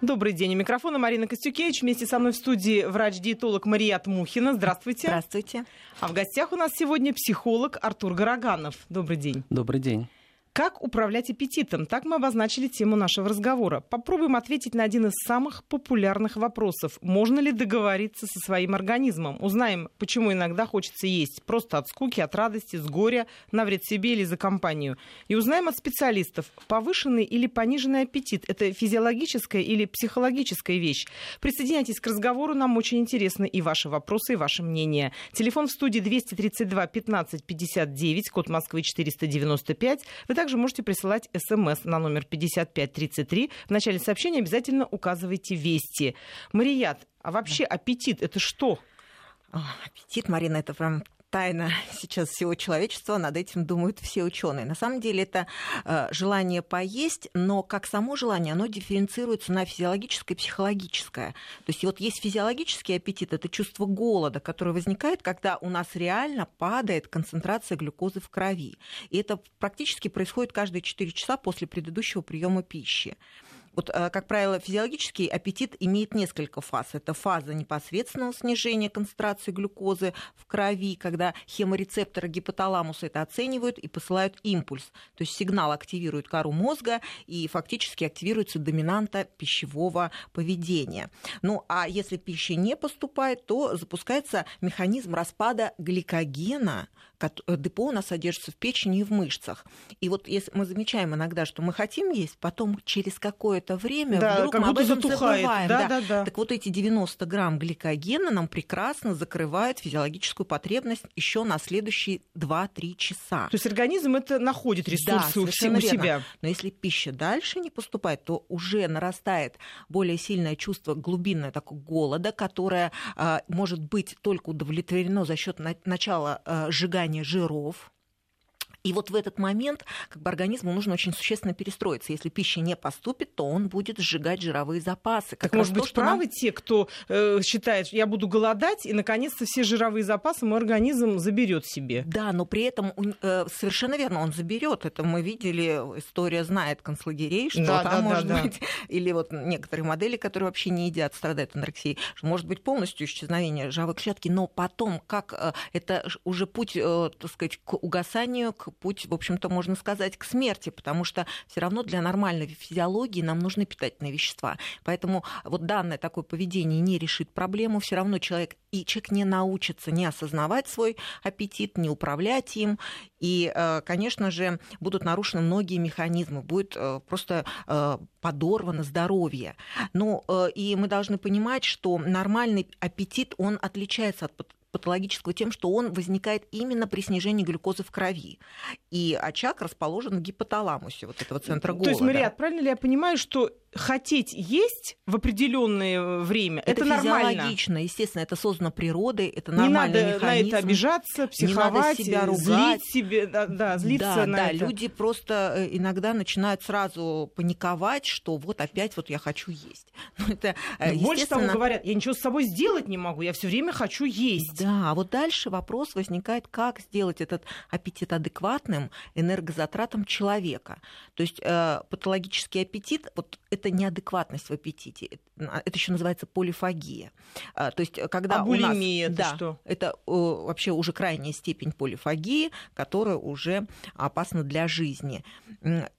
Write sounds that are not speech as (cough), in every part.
Добрый день. У микрофона Марина Костюкевич. Вместе со мной в студии врач-диетолог Марият Мухина. Здравствуйте. Здравствуйте. А в гостях у нас сегодня психолог Артур Гороганов. Добрый день. Добрый день. Как управлять аппетитом? Так мы обозначили тему нашего разговора. Попробуем ответить на один из самых популярных вопросов. Можно ли договориться со своим организмом? Узнаем, почему иногда хочется есть. Просто от скуки, от радости, с горя, на себе или за компанию. И узнаем от специалистов, повышенный или пониженный аппетит – это физиологическая или психологическая вещь. Присоединяйтесь к разговору, нам очень интересны и ваши вопросы, и ваше мнение. Телефон в студии 232 15 59, код Москвы 495. Вы также можете присылать смс на номер 5533. В начале сообщения обязательно указывайте «Вести». Марият, а вообще аппетит – это что? Аппетит, Марина, это прям тайна (laughs) сейчас всего человечества, над этим думают все ученые. На самом деле это э, желание поесть, но как само желание, оно дифференцируется на физиологическое и психологическое. То есть вот есть физиологический аппетит, это чувство голода, которое возникает, когда у нас реально падает концентрация глюкозы в крови. И это практически происходит каждые 4 часа после предыдущего приема пищи. Вот, э, как правило, физиологический аппетит имеет несколько фаз. Это фаза непосредственного снижения концентрации глюкозы в крови, когда хеморецепторы гипоталамуса это оценивают и посылают импульс. То есть сигнал активирует кору мозга и фактически активируется доминанта пищевого поведения. Ну а если пища не поступает, то запускается механизм распада гликогена, депо у нас содержится в печени и в мышцах. И вот если мы замечаем иногда, что мы хотим есть, потом через какое-то время да, вдруг как мы об этом затухает. забываем. Да, Да, да, да. Так вот эти 90 грамм гликогена нам прекрасно закрывают физиологическую потребность еще на следующие 2-3 часа. То есть организм это находит ресурсы Да, у, у верно. себя. Но если пища дальше не поступает, то уже нарастает более сильное чувство глубинное такое голода, которое а, может быть только удовлетворено за счет начала а, сжигания жиров. И вот в этот момент как бы, организму нужно очень существенно перестроиться. Если пища не поступит, то он будет сжигать жировые запасы. Как Так может то, быть, что нам- правы те, кто э, считает, что я буду голодать, и наконец-то все жировые запасы мой организм заберет себе. Да, но при этом э, совершенно верно, он заберет. Это мы видели, история знает концлагерей, что Да, там да, да, может да. быть, (laughs) или вот некоторые модели, которые вообще не едят, страдают анорексией, что может быть полностью исчезновение жировой клетки, но потом, как э, это уже путь, э, так сказать, к угасанию, к путь, в общем-то, можно сказать, к смерти, потому что все равно для нормальной физиологии нам нужны питательные вещества. Поэтому вот данное такое поведение не решит проблему, все равно человек и человек не научится не осознавать свой аппетит, не управлять им, и, э, конечно же, будут нарушены многие механизмы, будет э, просто э, подорвано здоровье. Ну, и мы должны понимать, что нормальный аппетит, он отличается от патологического тем, что он возникает именно при снижении глюкозы в крови. И очаг расположен в гипоталамусе вот этого центра голода. То есть, Мариат, правильно ли я понимаю, что хотеть есть в определенное время это, это нормально? физиологично, естественно, это создано природой, это Не нормальный надо на механизм. это обижаться, психовать, себя ругать. злить себе, да, да, злиться да, на да, это. люди просто э, иногда начинают сразу паниковать, что вот опять вот я хочу есть. (laughs) Ну, это, э, Больше того естественно, говорят, я ничего с собой сделать не могу, я все время хочу есть. Да, а вот дальше вопрос возникает, как сделать этот аппетит адекватным энергозатратам человека. То есть э, патологический аппетит, вот это неадекватность в аппетите, это, это еще называется полифагия. А, то есть э, когда А у нас, это да, что? это э, вообще уже крайняя степень полифагии, которая уже опасна для жизни.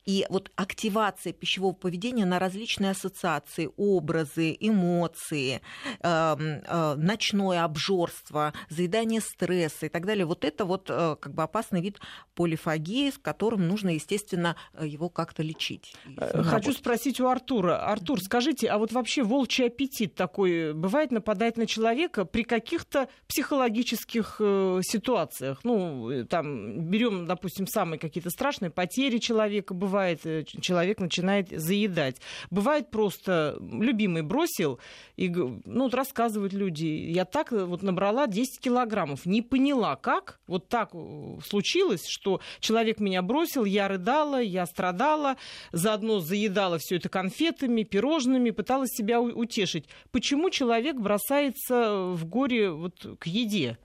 И вот активация пищевого поведения на различные ассоциации, образы, эмоции, эм, э, ночное обжорство, заедание стресса и так далее. Вот это вот как бы опасный вид полифагии, с которым нужно, естественно, его как-то лечить. Хочу спросить у Артура. Артур, скажите, а вот вообще волчий аппетит такой бывает нападает на человека при каких-то психологических э, ситуациях? Ну, э, там, берем, допустим, самые какие-то страшные потери человека, бывает, э, человек начинает заедать. Бывает просто любимый бросил, и, ну, вот рассказывают люди, я так э, вот набрала 10 килограммов, не поняла, как, вот так э, случилось, что человек меня бросил, я рыдала, я страдала, заодно заедала все это конфетами, пирожными, пыталась себя утешить. Почему человек бросается в горе вот к еде?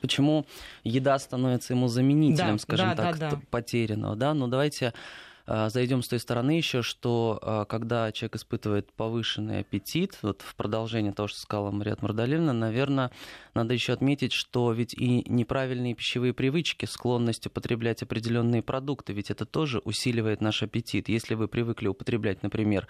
Почему еда становится ему заменителем, Да, скажем да, так, да, да. потерянного, да? Но давайте а, зайдем с той стороны еще, что а, когда человек испытывает повышенный аппетит, вот в продолжение того, что сказала Мария Мардалевна, наверное, надо еще отметить, что ведь и неправильные пищевые привычки, склонность употреблять определенные продукты, ведь это тоже усиливает наш аппетит. Если вы привыкли употреблять, например,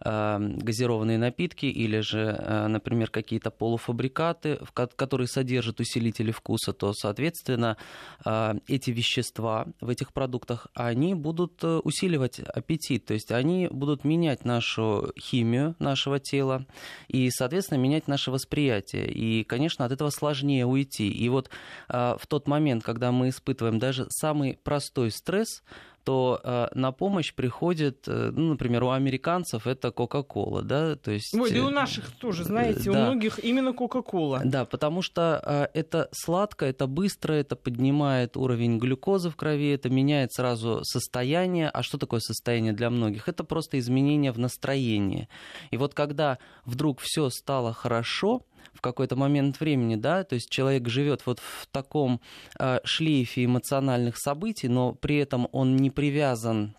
газированные напитки или же, э, например, какие-то полуфабрикаты, которые содержат усилители вкуса, то, соответственно, э, эти вещества в этих продуктах, они будут э, усиливать аппетит, то есть они будут менять нашу химию нашего тела и, соответственно, менять наше восприятие. И, конечно, от этого сложнее уйти. И вот в тот момент, когда мы испытываем даже самый простой стресс, то э, на помощь приходит, э, ну, например, у американцев это Кока-Кола, да, то есть... Ой, да и у э, наших тоже, знаете, да. у многих именно Кока-Кола. Да, потому что это сладко, это быстро, это поднимает уровень глюкозы в крови, это меняет сразу состояние. А что такое состояние для многих? Это просто изменение в настроении. И вот когда вдруг все стало хорошо, в какой-то момент времени, да, то есть человек живет вот в таком э, шлейфе эмоциональных событий, но при этом он не привязан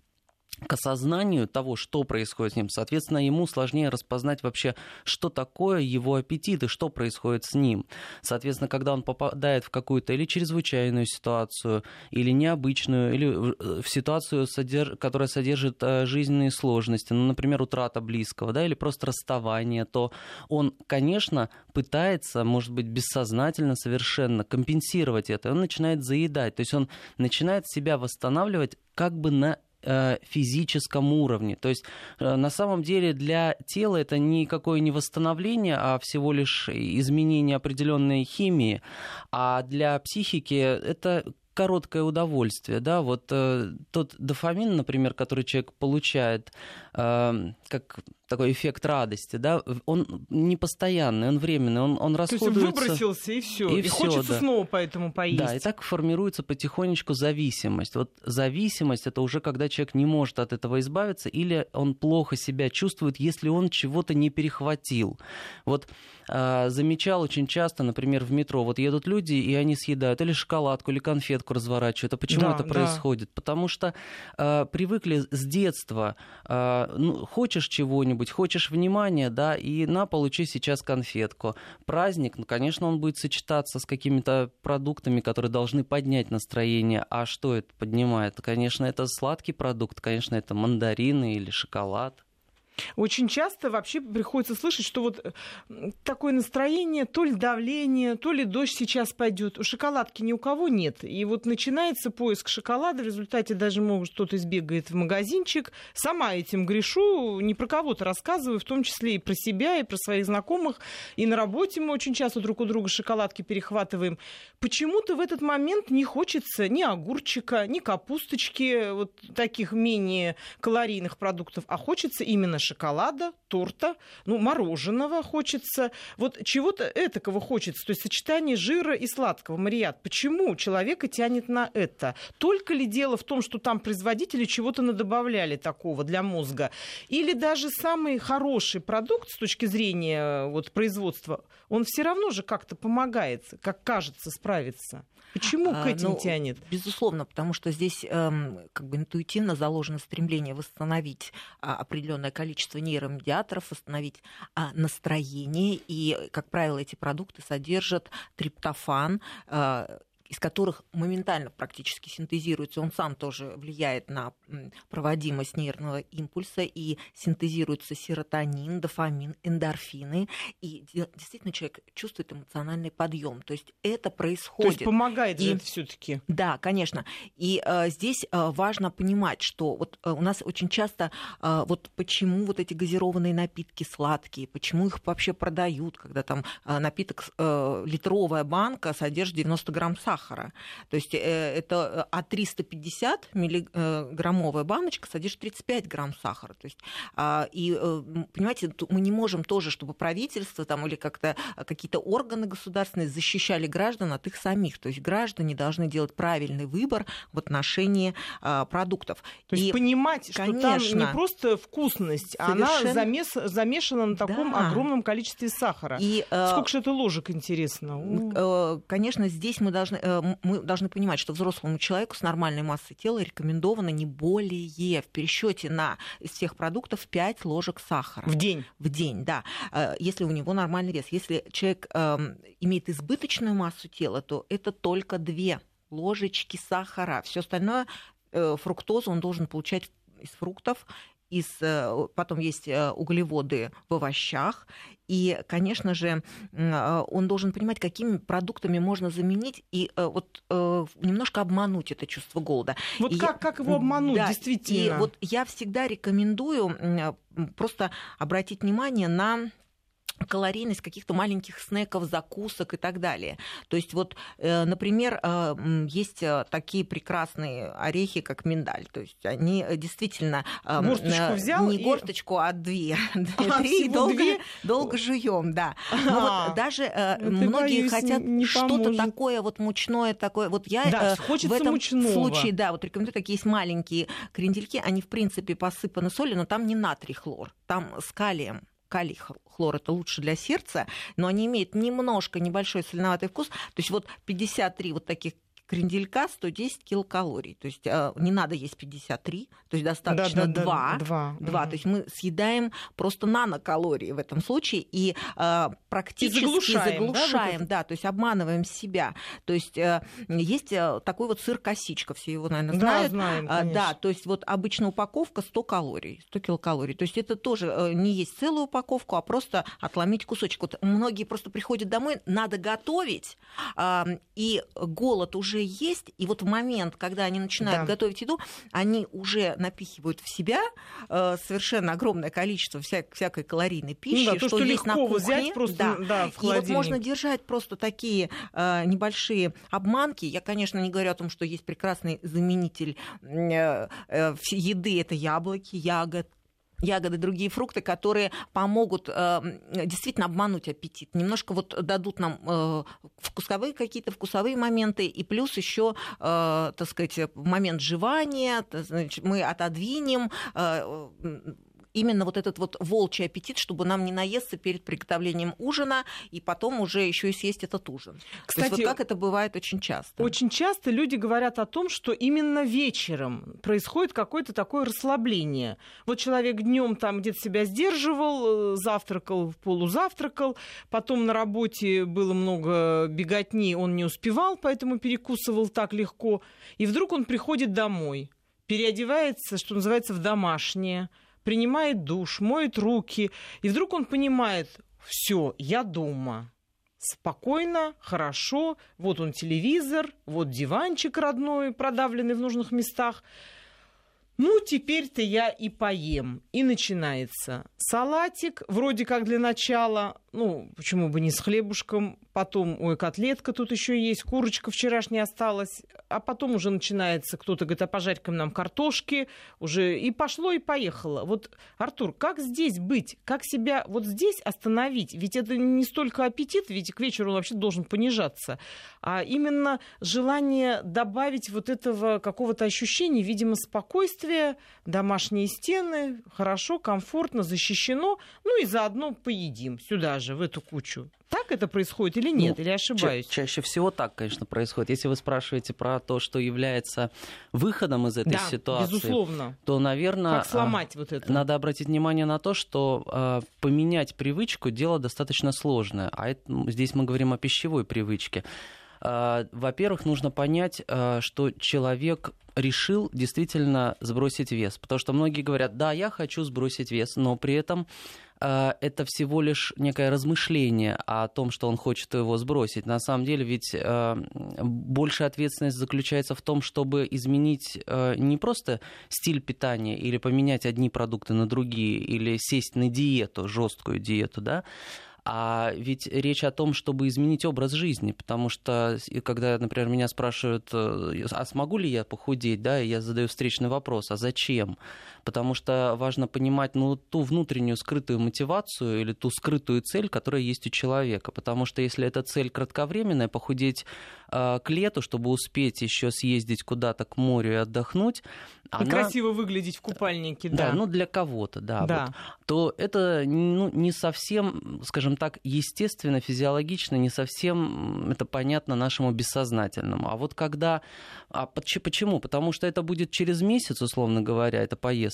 к осознанию того, что происходит с ним. Соответственно, ему сложнее распознать вообще, что такое его аппетит и что происходит с ним. Соответственно, когда он попадает в какую-то или чрезвычайную ситуацию, или необычную, или в ситуацию, которая содержит э, жизненные сложности, ну, например, утрата близкого, да, или просто расставание, то он, конечно, пытается, может быть, бессознательно совершенно компенсировать это. Он начинает заедать, то есть он начинает себя восстанавливать как бы на Э, физическом уровне. То есть э, на самом деле для тела это никакое не восстановление, а всего лишь изменение определенной химии, а для психики это короткое удовольствие, да, вот э, тот дофамин, например, который человек получает, э, как такой эффект радости, да, он не постоянный, он временный, он, он расходуется. То есть выбросился и все, и, и всё, хочется да. снова поэтому поесть. Да, и так формируется потихонечку зависимость. Вот зависимость это уже когда человек не может от этого избавиться или он плохо себя чувствует, если он чего-то не перехватил. Вот э, замечал очень часто, например, в метро, вот едут люди и они съедают или шоколадку, или конфетку разворачивают. А почему да, это да. происходит? Потому что э, привыкли с детства, э, ну, хочешь чего-нибудь что-нибудь, хочешь внимания, да, и на, получи сейчас конфетку. Праздник, ну, конечно, он будет сочетаться с какими-то продуктами, которые должны поднять настроение. А что это поднимает? Конечно, это сладкий продукт, конечно, это мандарины или шоколад. Очень часто вообще приходится слышать, что вот такое настроение, то ли давление, то ли дождь сейчас пойдет. У шоколадки ни у кого нет. И вот начинается поиск шоколада, в результате даже, может, кто-то избегает в магазинчик. Сама этим грешу, не про кого-то рассказываю, в том числе и про себя, и про своих знакомых. И на работе мы очень часто друг у друга шоколадки перехватываем. Почему-то в этот момент не хочется ни огурчика, ни капусточки, вот таких менее калорийных продуктов, а хочется именно шоколада, торта, ну, мороженого хочется. Вот чего-то этакого хочется. То есть сочетание жира и сладкого. Марият, почему человека тянет на это? Только ли дело в том, что там производители чего-то надобавляли такого для мозга? Или даже самый хороший продукт с точки зрения вот, производства, он все равно же как-то помогает, как кажется, справиться? Почему к а, этим ну, тянет? Безусловно, потому что здесь эм, как бы интуитивно заложено стремление восстановить а, определенное количество нейромедиаторов, восстановить а, настроение. И, как правило, эти продукты содержат триптофан, а, из которых моментально практически синтезируется, он сам тоже влияет на проводимость нервного импульса, и синтезируется серотонин, дофамин, эндорфины, и действительно человек чувствует эмоциональный подъем. То есть это происходит. То есть помогает и, это все-таки. Да, конечно. И э, здесь э, важно понимать, что вот э, у нас очень часто э, вот почему вот эти газированные напитки сладкие, почему их вообще продают, когда там э, напиток э, литровая банка содержит 90 грамм сахара сахара. То есть э, это а 350 миллиграммовая баночка содержит 35 грамм сахара. То есть, а, и, э, понимаете, мы не можем тоже, чтобы правительство там, или как-то какие-то органы государственные защищали граждан от их самих. То есть граждане должны делать правильный выбор в отношении а, продуктов. То есть и, понимать, конечно, что там не просто вкусность, а она замес, замешана на таком да. огромном количестве сахара. И, Сколько же это ложек, интересно? Конечно, здесь мы должны э, мы должны понимать, что взрослому человеку с нормальной массой тела рекомендовано не более в пересчете на из всех продуктов 5 ложек сахара. В день? В день, да. Э, если у него нормальный вес. Если человек эм, имеет избыточную массу тела, то это только 2 ложечки сахара. Все остальное э, фруктозу он должен получать из фруктов, из, э, потом есть э, углеводы в овощах. И, конечно же, э, он должен понимать, какими продуктами можно заменить и вот немножко обмануть это чувство голода. Вот и как, как его обмануть, да, действительно? И вот я всегда рекомендую просто обратить внимание на калорийность каких-то маленьких снеков, закусок и так далее. То есть вот, э, например, э, есть э, такие прекрасные орехи, как миндаль. То есть они действительно горсточку взял не и... горсточку, а две, (laughs) а, три, долго, две? долго жуем, да. Но а, вот даже ну, многие боюсь, хотят что-то такое вот мучное, такое. Вот я да, в этом мучного. случае, да, вот рекомендую такие есть маленькие крендельки, они в принципе посыпаны солью, но там не натрий хлор, там с калием калий хлор это лучше для сердца, но они имеют немножко небольшой соленоватый вкус. То есть вот 53 вот таких кренделька 110 килокалорий. То есть э, не надо есть 53, то есть достаточно да, да, 2. Да, 2. 2. Угу. То есть мы съедаем просто нанокалории в этом случае и э, практически и заглушаем, заглушаем да, да, то есть обманываем себя. То есть э, есть такой вот сыр косичка, все его, наверное, знают. Да, знаем, конечно. Да, то есть вот обычная упаковка 100 калорий, 100 килокалорий. То есть это тоже не есть целую упаковку, а просто отломить кусочек. Вот многие просто приходят домой, надо готовить, и голод уже уже есть, и вот в момент, когда они начинают да. готовить еду, они уже напихивают в себя э, совершенно огромное количество вся, всякой калорийной пищи, ну, да, то, что, что есть на кухне. Взять просто, да. Да, в и вот можно держать просто такие э, небольшие обманки. Я, конечно, не говорю о том, что есть прекрасный заменитель э, э, еды, это яблоки, ягод, ягоды, другие фрукты, которые помогут э, действительно обмануть аппетит. Немножко вот дадут нам э, вкусовые какие-то вкусовые моменты, и плюс еще, э, так сказать, момент жевания, значит, мы отодвинем э, именно вот этот вот волчий аппетит, чтобы нам не наесться перед приготовлением ужина и потом уже еще и съесть этот ужин. Кстати, То есть вот как это бывает очень часто. Очень часто люди говорят о том, что именно вечером происходит какое-то такое расслабление. Вот человек днем там где-то себя сдерживал, э, завтракал, полузавтракал, потом на работе было много беготни, он не успевал, поэтому перекусывал так легко, и вдруг он приходит домой переодевается, что называется, в домашнее, принимает душ, моет руки, и вдруг он понимает, все, я дома. Спокойно, хорошо, вот он телевизор, вот диванчик родной, продавленный в нужных местах. Ну, теперь-то я и поем. И начинается салатик, вроде как для начала, ну, почему бы не с хлебушком, потом, ой, котлетка тут еще есть, курочка вчерашняя осталась, а потом уже начинается, кто-то говорит, а пожарь-ка нам картошки, уже и пошло, и поехало. Вот, Артур, как здесь быть? Как себя вот здесь остановить? Ведь это не столько аппетит, ведь к вечеру он вообще должен понижаться, а именно желание добавить вот этого какого-то ощущения, видимо, спокойствия, домашние стены, хорошо, комфортно, защищено, ну и заодно поедим сюда же, в эту кучу. Так это происходит или нет, ну, или ошибаюсь? Ча- чаще всего так, конечно, происходит. Если вы спрашиваете про то, что является выходом из этой да, ситуации, безусловно. то, наверное, как сломать вот это? Надо обратить внимание на то, что э, поменять привычку дело достаточно сложное. А это, здесь мы говорим о пищевой привычке. Э, во-первых, нужно понять, э, что человек решил действительно сбросить вес. Потому что многие говорят, да, я хочу сбросить вес, но при этом Э, это всего лишь некое размышление о том, что он хочет его сбросить. На самом деле ведь большая ответственность заключается в том, чтобы изменить не просто стиль питания или поменять одни продукты на другие, или сесть на диету, жесткую диету, да, а ведь речь о том, чтобы изменить образ жизни, потому что когда, например, меня спрашивают, а смогу ли я похудеть, да, я задаю встречный вопрос, а зачем? Потому что важно понимать ну, ту внутреннюю скрытую мотивацию или ту скрытую цель, которая есть у человека. Потому что если эта цель кратковременная, похудеть э, к лету, чтобы успеть еще съездить куда-то к морю и отдохнуть, и она... красиво выглядеть в купальнике, да. Да, ну для кого-то, да. да. Вот, то это ну, не совсем, скажем так, естественно, физиологично не совсем это понятно нашему бессознательному. А вот когда... А почему? Потому что это будет через месяц, условно говоря, эта поездка.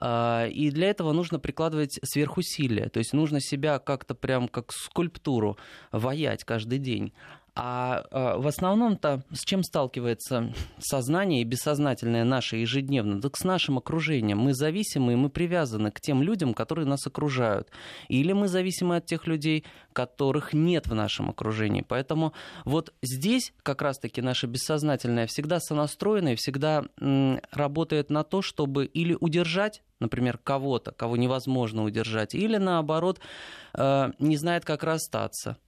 А, и для этого нужно прикладывать сверхусилия. То есть нужно себя как-то прям как скульптуру ваять каждый день. А, а в основном-то с чем сталкивается сознание и бессознательное наше ежедневно? Так с нашим окружением. Мы зависимы, мы привязаны к тем людям, которые нас окружают. Или мы зависимы от тех людей, которых нет в нашем окружении. Поэтому вот здесь как раз-таки наше бессознательное всегда сонастроено и всегда работает на то, чтобы или удержать например, кого-то, кого невозможно удержать, или наоборот, э, не знает, как расстаться.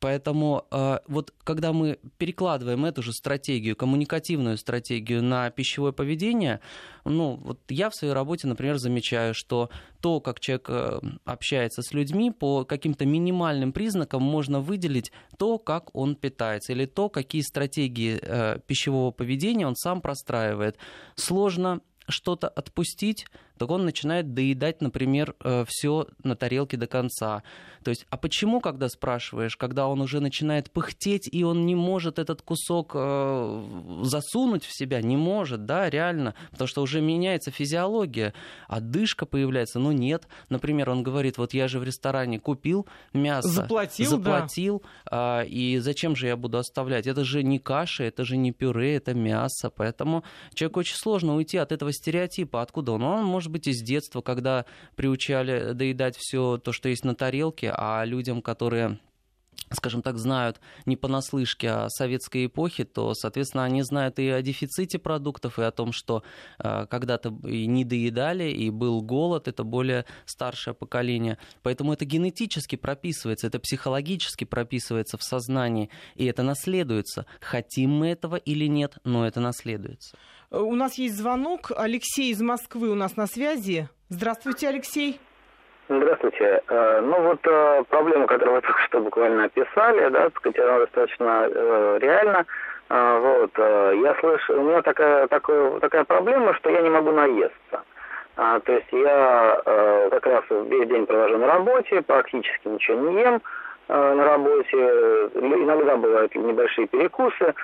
Поэтому э, вот когда мы перекладываем эту же стратегию, коммуникативную стратегию на пищевое поведение, ну вот я в своей работе, например, замечаю, что то, как человек э, общается с людьми, по каким-то минимальным признакам можно выделить то, как он питается, или то, какие стратегии э, пищевого поведения он сам простраивает. Сложно что-то отпустить, так он начинает доедать, например, э, все на тарелке до конца. То есть, а почему, когда спрашиваешь, когда он уже начинает пыхтеть, и он не может этот кусок э, засунуть в себя, не может, да, реально, потому что уже меняется физиология, отдышка появляется, но нет. Например, он говорит, вот я же в ресторане купил мясо, заплатил, заплатил да. и зачем же я буду оставлять? Это же не каша, это же не пюре, это мясо, поэтому человеку очень сложно уйти от этого стереотипа. Откуда он? Он может может быть, из детства, когда приучали доедать все то, что есть на тарелке, а людям, которые скажем так, знают не понаслышке о советской эпохе, то, соответственно, они знают и о дефиците продуктов, и о том, что э, когда-то и не доедали, и был голод, это более старшее поколение. Поэтому это генетически прописывается, это психологически прописывается в сознании, и это наследуется. Хотим мы этого или нет, но это наследуется. У нас есть звонок. Алексей из Москвы у нас на связи. Здравствуйте, Алексей. Здравствуйте. Э, ну вот э, проблема, которую вы (laughs) только что буквально описали, да, так она достаточно э, реальна. Вот, я слышу, у меня такая, такая, такая проблема, что я не могу наесться. А, то есть я как раз весь день провожу на работе, практически ничего не ем на работе, иногда бывают небольшие перекусы,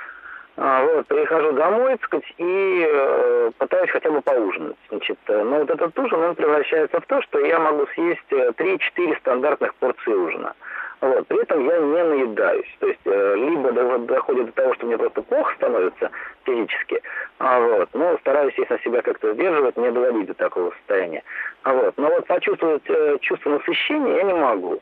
вот, прихожу домой, так сказать, и э, пытаюсь хотя бы поужинать. Значит, но вот этот ужин, он превращается в то, что я могу съесть 3-4 э, стандартных порции ужина. Вот, при этом я не наедаюсь. То есть, э, либо доходит до того, что мне просто плохо становится физически, а вот, но стараюсь, естественно, себя как-то сдерживать, не доводить до такого состояния. А вот, но вот почувствовать э, чувство насыщения я не могу.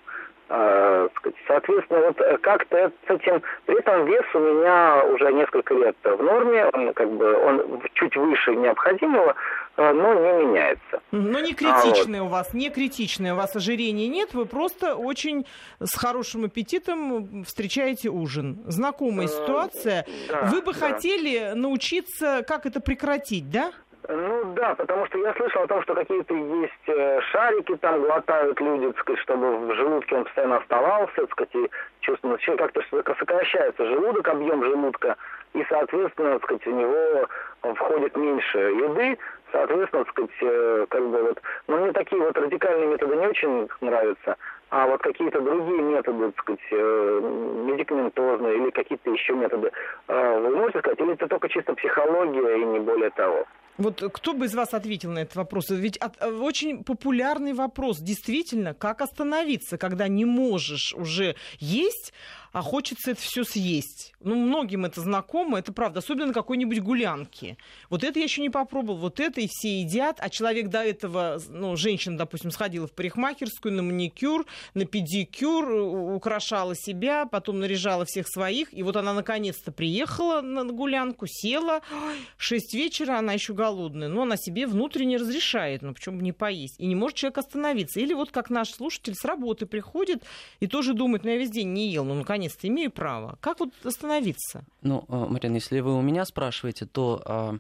Э, соответственно, вот э, как-то с этим, при этом вес у меня уже несколько лет в норме, он как бы он чуть выше необходимого, э, но не меняется. Но не критичное а, вот. у вас, не критичное у вас ожирение нет, вы просто очень с хорошим аппетитом встречаете ужин. Знакомая ситуация. Да, вы бы да. хотели научиться, как это прекратить, да? Ну да, потому что я слышал о том, что какие-то есть э, шарики там глотают люди, так сказать, чтобы в желудке он постоянно оставался, так сказать, и чувственно, как-то сокращается желудок, объем желудка, и, соответственно, так сказать, у него входит меньше еды, соответственно, так сказать, э, как бы вот, но мне такие вот радикальные методы не очень нравятся, а вот какие-то другие методы, так сказать, э, медикаментозные или какие-то еще методы, вы можете сказать, или это только чисто психология и не более того? Вот кто бы из вас ответил на этот вопрос? Ведь от, э, очень популярный вопрос. Действительно, как остановиться, когда не можешь уже есть, а хочется это все съесть. Ну, многим это знакомо, это правда, особенно на какой-нибудь гулянке. Вот это я еще не попробовал, вот это и все едят, а человек до этого, ну, женщина, допустим, сходила в парикмахерскую на маникюр, на педикюр, украшала себя, потом наряжала всех своих, и вот она наконец-то приехала на гулянку, села, шесть вечера, она еще голодная, но она себе внутренне разрешает, ну, почему бы не поесть, и не может человек остановиться. Или вот как наш слушатель с работы приходит и тоже думает, ну, я весь день не ел, ну, наконец наконец-то имею право. Как вот остановиться? Ну, э, Марина, если вы у меня спрашиваете, то а,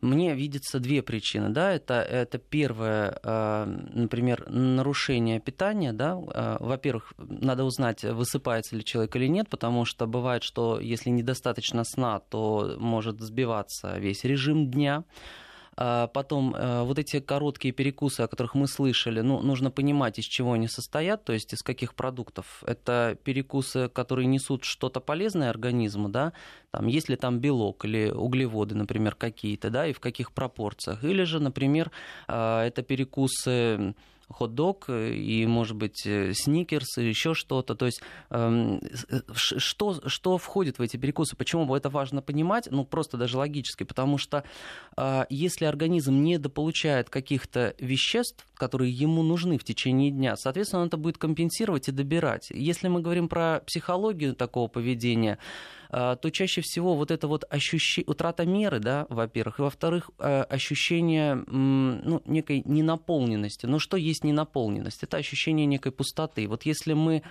мне видится две причины. Да? Это, это первое, а, например, нарушение питания. Да? Во-первых, надо узнать, высыпается ли человек или нет, потому что бывает, что если недостаточно сна, то может сбиваться весь режим дня. А потом э, вот эти короткие перекусы, о которых мы слышали, ну, нужно понимать, из чего они состоят, то есть из каких продуктов. Это перекусы, которые несут что-то полезное организму, да, там, есть ли там белок или углеводы, например, какие-то, да, и в каких пропорциях. Или же, например, э, это перекусы хот-дог э, и, может быть, э, сникерс еще что-то. То есть эм, э, что, что входит в эти перекусы? Почему это важно понимать? Ну, просто даже логически, потому что если организм недополучает каких-то веществ, которые ему нужны в течение дня, соответственно, он это будет компенсировать и добирать. Если мы говорим про психологию такого поведения, а, то чаще всего вот это вот ощущение, утрата меры, да, во-первых, и во-вторых, а, ощущение ну, некой ненаполненности. Но что есть ненаполненность? Это ощущение некой пустоты. Вот если мы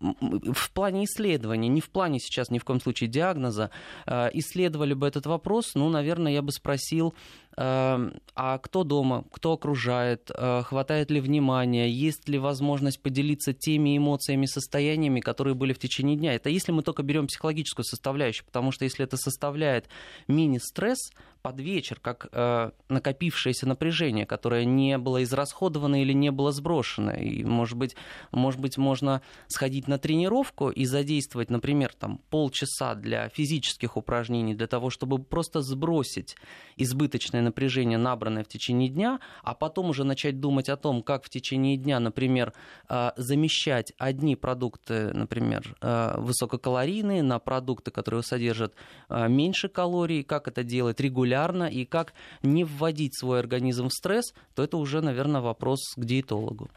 в плане исследования, не в плане сейчас ни в коем случае диагноза, а, исследовали бы этот вопрос, ну, наверное, я бы спросил, а кто дома, кто окружает, хватает ли внимания, есть ли возможность поделиться теми эмоциями, состояниями, которые были в течение дня. Это если мы только берем психологическую составляющую, потому что если это составляет мини-стресс, под вечер, как э, накопившееся напряжение, которое не было израсходовано или не было сброшено. И, может быть, может быть, можно сходить на тренировку и задействовать, например, там, полчаса для физических упражнений, для того, чтобы просто сбросить избыточное напряжение, набранное в течение дня, а потом уже начать думать о том, как в течение дня, например, э, замещать одни продукты, например, э, высококалорийные на продукты, которые содержат э, меньше калорий, как это делать регулярно регулярно и как не вводить свой организм в стресс, то это уже, наверное, вопрос к диетологу.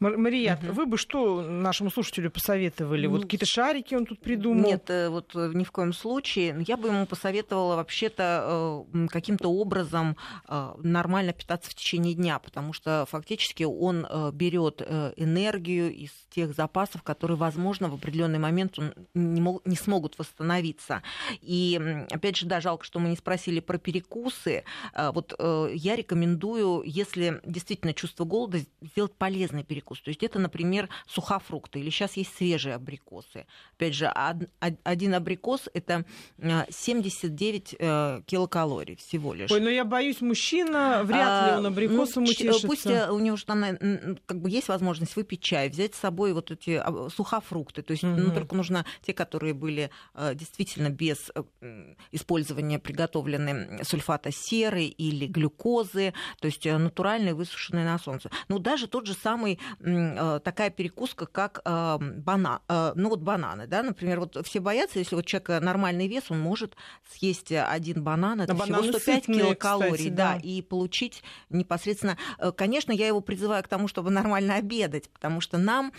Мария, угу. вы бы что нашему слушателю посоветовали? Вот какие-то шарики он тут придумал? Нет, э, вот э, ни в коем случае. Я бы ему посоветовала вообще-то э, каким-то образом нормально питаться в течение дня, потому что фактически он берет энергию из тех запасов, которые, возможно, в определенный момент не, мог, не смогут восстановиться. И опять же, да, жалко, что мы не спросили про перекусы. Вот я рекомендую, если действительно чувство голода, сделать полезный перекус перекус. То есть это, например, сухофрукты, или сейчас есть свежие абрикосы. Опять же, один абрикос – это 79 э, э, килокалорий всего лишь. Ой, но я боюсь, мужчина, вряд ли он абрикосом ну, утешится. Пусть у него же там как бы есть возможность выпить чай, взять с собой вот эти сухофрукты. То есть угу. ну, только нужно те, которые были э, действительно без использования приготовлены сульфата серы или глюкозы, то есть натуральные, высушенные на солнце. Ну, даже тот же самый Э, такая перекуска, как э, банан, э, ну вот бананы, да, например, вот все боятся, если вот человек нормальный вес, он может съесть один банан, это всего 105 сытные, килокалорий, кстати, да, да, и получить непосредственно, конечно, я его призываю к тому, чтобы нормально обедать, потому что нам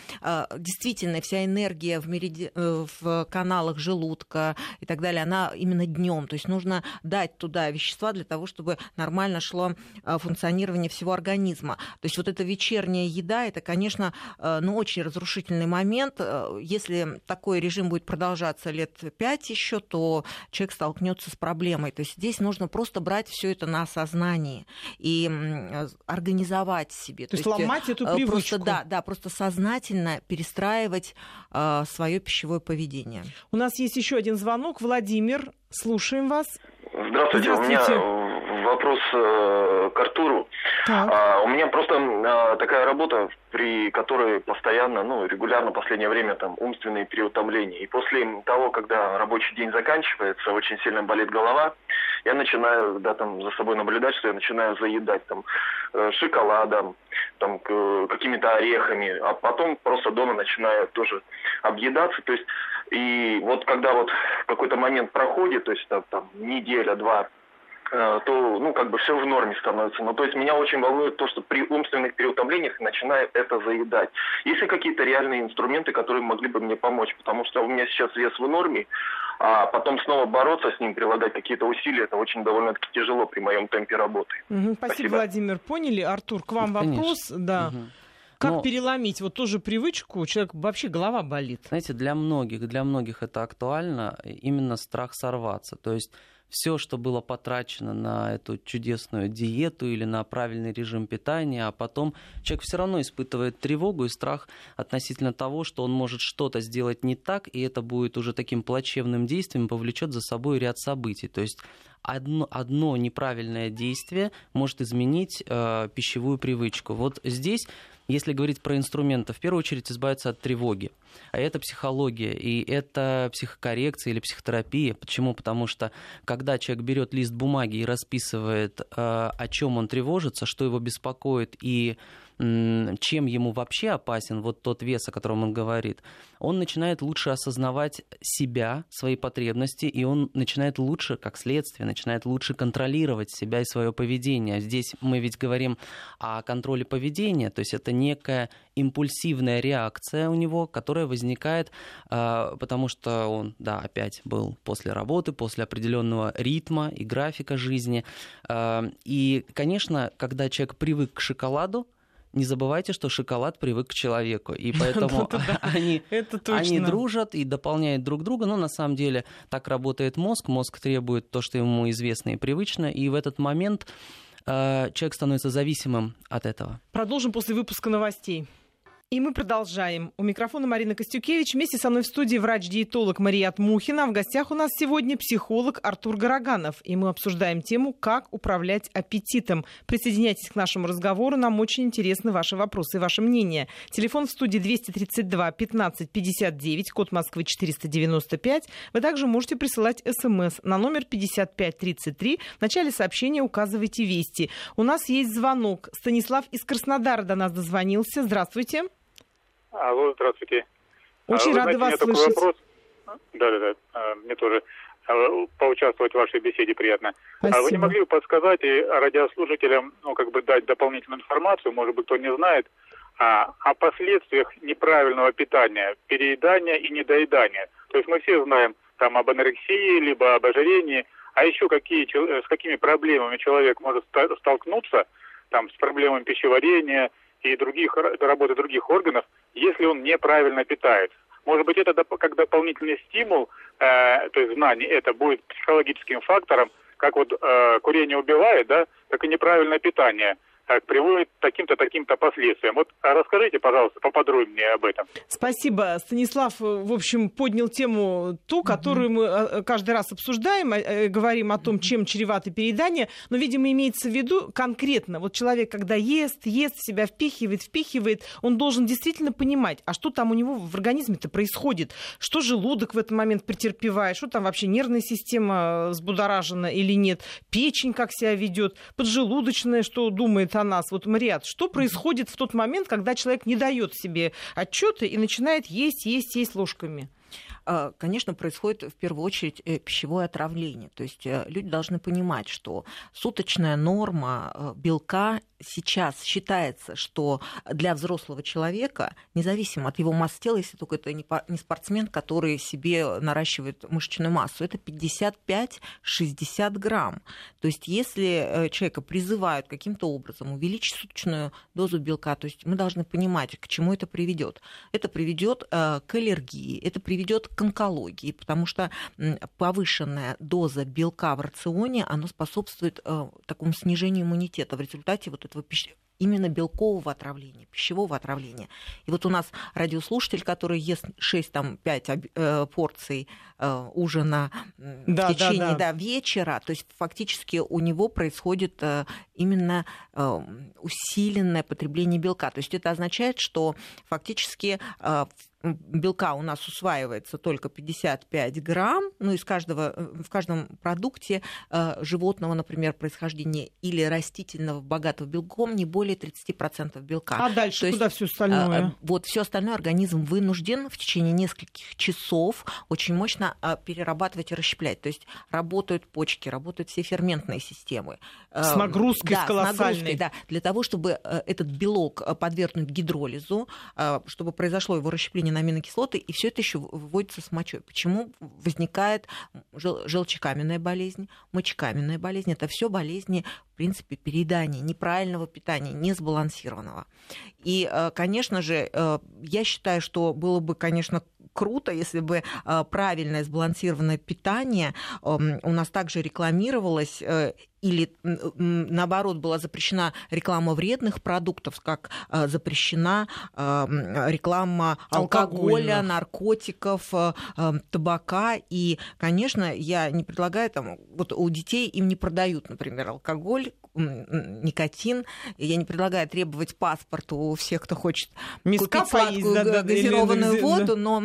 действительно вся энергия в, мериди... в каналах желудка и так далее, она именно днем, то есть нужно дать туда вещества для того, чтобы нормально шло функционирование всего организма. То есть вот эта вечерняя еда, это, конечно, э, ну, очень разрушительный момент. Э, если такой режим будет продолжаться лет пять еще, то человек столкнется с проблемой. То есть здесь нужно просто брать все это на осознании и э, организовать себе. То, то есть ломать эту привычку. Просто, да, да, просто сознательно перестраивать свое пищевое поведение. У нас есть еще один звонок. Владимир, слушаем вас. Здравствуйте. Здравствуйте. У меня вопрос к Артуру. А, у меня просто а, такая работа, при которой постоянно, ну, регулярно в последнее время там умственные переутомления. И после того, когда рабочий день заканчивается, очень сильно болит голова, я начинаю, да, там, за собой наблюдать, что я начинаю заедать там э, шоколадом, там, какими-то орехами, а потом просто дома начинаю тоже объедаться, то есть, и вот когда вот какой-то момент проходит, то есть там, там неделя, два, Э, то, ну, как бы все в норме становится. Ну, то есть меня очень волнует то, что при умственных переутомлениях начинаю это заедать. Есть ли какие-то реальные инструменты, которые могли бы мне помочь? Потому что у меня сейчас вес в норме, а потом снова бороться с ним, прилагать какие-то усилия, это очень довольно-таки тяжело при моем темпе работы. Угу, спасибо, спасибо, Владимир. Поняли? Артур, к вам Конечно. вопрос. Да. Угу. Как Но... переломить вот тоже привычку? У человека вообще голова болит. Знаете, для многих, для многих это актуально, именно страх сорваться. То есть все, что было потрачено на эту чудесную диету или на правильный режим питания, а потом человек все равно испытывает тревогу и страх относительно того, что он может что-то сделать не так, и это будет уже таким плачевным действием, повлечет за собой ряд событий. То есть одно, одно неправильное действие может изменить э, пищевую привычку. Вот здесь если говорить про инструменты, в первую очередь избавиться от тревоги. А это психология, и это психокоррекция или психотерапия. Почему? Потому что когда человек берет лист бумаги и расписывает, э, о чем он тревожится, что его беспокоит и чем ему вообще опасен вот тот вес, о котором он говорит, он начинает лучше осознавать себя, свои потребности, и он начинает лучше, как следствие, начинает лучше контролировать себя и свое поведение. Здесь мы ведь говорим о контроле поведения, то есть это некая импульсивная реакция у него, которая возникает, а, потому что он, да, опять был после работы, после определенного ритма и графика жизни. А, и, конечно, когда человек привык к шоколаду, не забывайте, что шоколад привык к человеку, и (laughs) поэтому (laughs) они, (laughs) они дружат и дополняют друг друга. Но на самом деле так работает мозг. Мозг требует то, что ему известно и привычно, и в этот момент э, человек становится зависимым от этого. Продолжим после выпуска новостей. И мы продолжаем. У микрофона Марина Костюкевич. Вместе со мной в студии врач-диетолог Мария Мухина. В гостях у нас сегодня психолог Артур Гороганов. И мы обсуждаем тему «Как управлять аппетитом». Присоединяйтесь к нашему разговору. Нам очень интересны ваши вопросы и ваше мнение. Телефон в студии 232 15 59, код Москвы 495. Вы также можете присылать смс на номер 5533. В начале сообщения указывайте «Вести». У нас есть звонок. Станислав из Краснодара до нас дозвонился. Здравствуйте. Алло, здравствуйте. Очень а, рада вас слышать. Вопрос. Да, да, да. А, мне тоже а, поучаствовать в вашей беседе приятно. Спасибо. А вы не могли бы подсказать и радиослушателям, ну, как бы дать дополнительную информацию, может быть, кто не знает, а, о последствиях неправильного питания, переедания и недоедания. То есть мы все знаем там об анорексии, либо об ожирении, а еще какие, с какими проблемами человек может столкнуться, там, с проблемами пищеварения и других, работы других органов, если он неправильно питается. Может быть, это как дополнительный стимул, э, то есть знание это будет психологическим фактором, как вот э, курение убивает, да, так и неправильное питание – приводит к таким-то, таким-то последствиям. Вот а расскажите, пожалуйста, поподробнее об этом. Спасибо. Станислав, в общем, поднял тему ту, которую мы э, каждый раз обсуждаем, э, говорим о том, чем чревато переедание, но, видимо, имеется в виду конкретно. Вот человек, когда ест, ест, себя впихивает, впихивает, он должен действительно понимать, а что там у него в организме-то происходит, что желудок в этот момент претерпевает, что там вообще нервная система взбудоражена или нет, печень как себя ведет, поджелудочная, что думает о нас. Вот, Мариат, что происходит в тот момент, когда человек не дает себе отчеты и начинает есть, есть, есть ложками? А, конечно, происходит в первую очередь э, пищевое отравление. То есть э, люди должны понимать, что суточная норма э, белка сейчас считается, что для взрослого человека, независимо от его массы тела, если только это не спортсмен, который себе наращивает мышечную массу, это 55-60 грамм. То есть если человека призывают каким-то образом увеличить суточную дозу белка, то есть мы должны понимать, к чему это приведет. Это приведет к аллергии, это приведет к онкологии, потому что повышенная доза белка в рационе, она способствует э, такому снижению иммунитета в результате вот этого пищевого именно белкового отравления, пищевого отравления. И вот у нас радиослушатель, который ест 6-5 э, порций э, ужина да, в течение да, да. Да, вечера, то есть фактически у него происходит э, именно э, усиленное потребление белка. То есть это означает, что фактически э, белка у нас усваивается только 55 грамм, ну, из каждого, э, в каждом продукте э, животного, например, происхождения или растительного, богатого белком, не более 30% белка. А дальше То куда есть, все остальное? Э, вот все остальное организм вынужден в течение нескольких часов очень мощно э, перерабатывать и расщеплять. То есть работают почки, работают все ферментные системы. Э, с нагрузкой да, колоссальной. С нагрузкой, да, для того, чтобы этот белок подвергнуть гидролизу, чтобы произошло его расщепление на аминокислоты, и все это еще выводится с мочой. Почему возникает жел- желчекаменная болезнь, мочекаменная болезнь? Это все болезни, в принципе, переедания, неправильного питания, несбалансированного. И, э, конечно же, э, я считаю, что было бы, конечно, круто, если бы правильное сбалансированное питание эм, у нас также рекламировалось или наоборот была запрещена реклама вредных продуктов, как э, запрещена э, реклама алкоголя, наркотиков, э, табака. И, конечно, я не предлагаю там, вот у детей им не продают, например, алкоголь, никотин. Я не предлагаю требовать паспорт у всех, кто хочет Миска купить сладкую да, газированную да, воду, но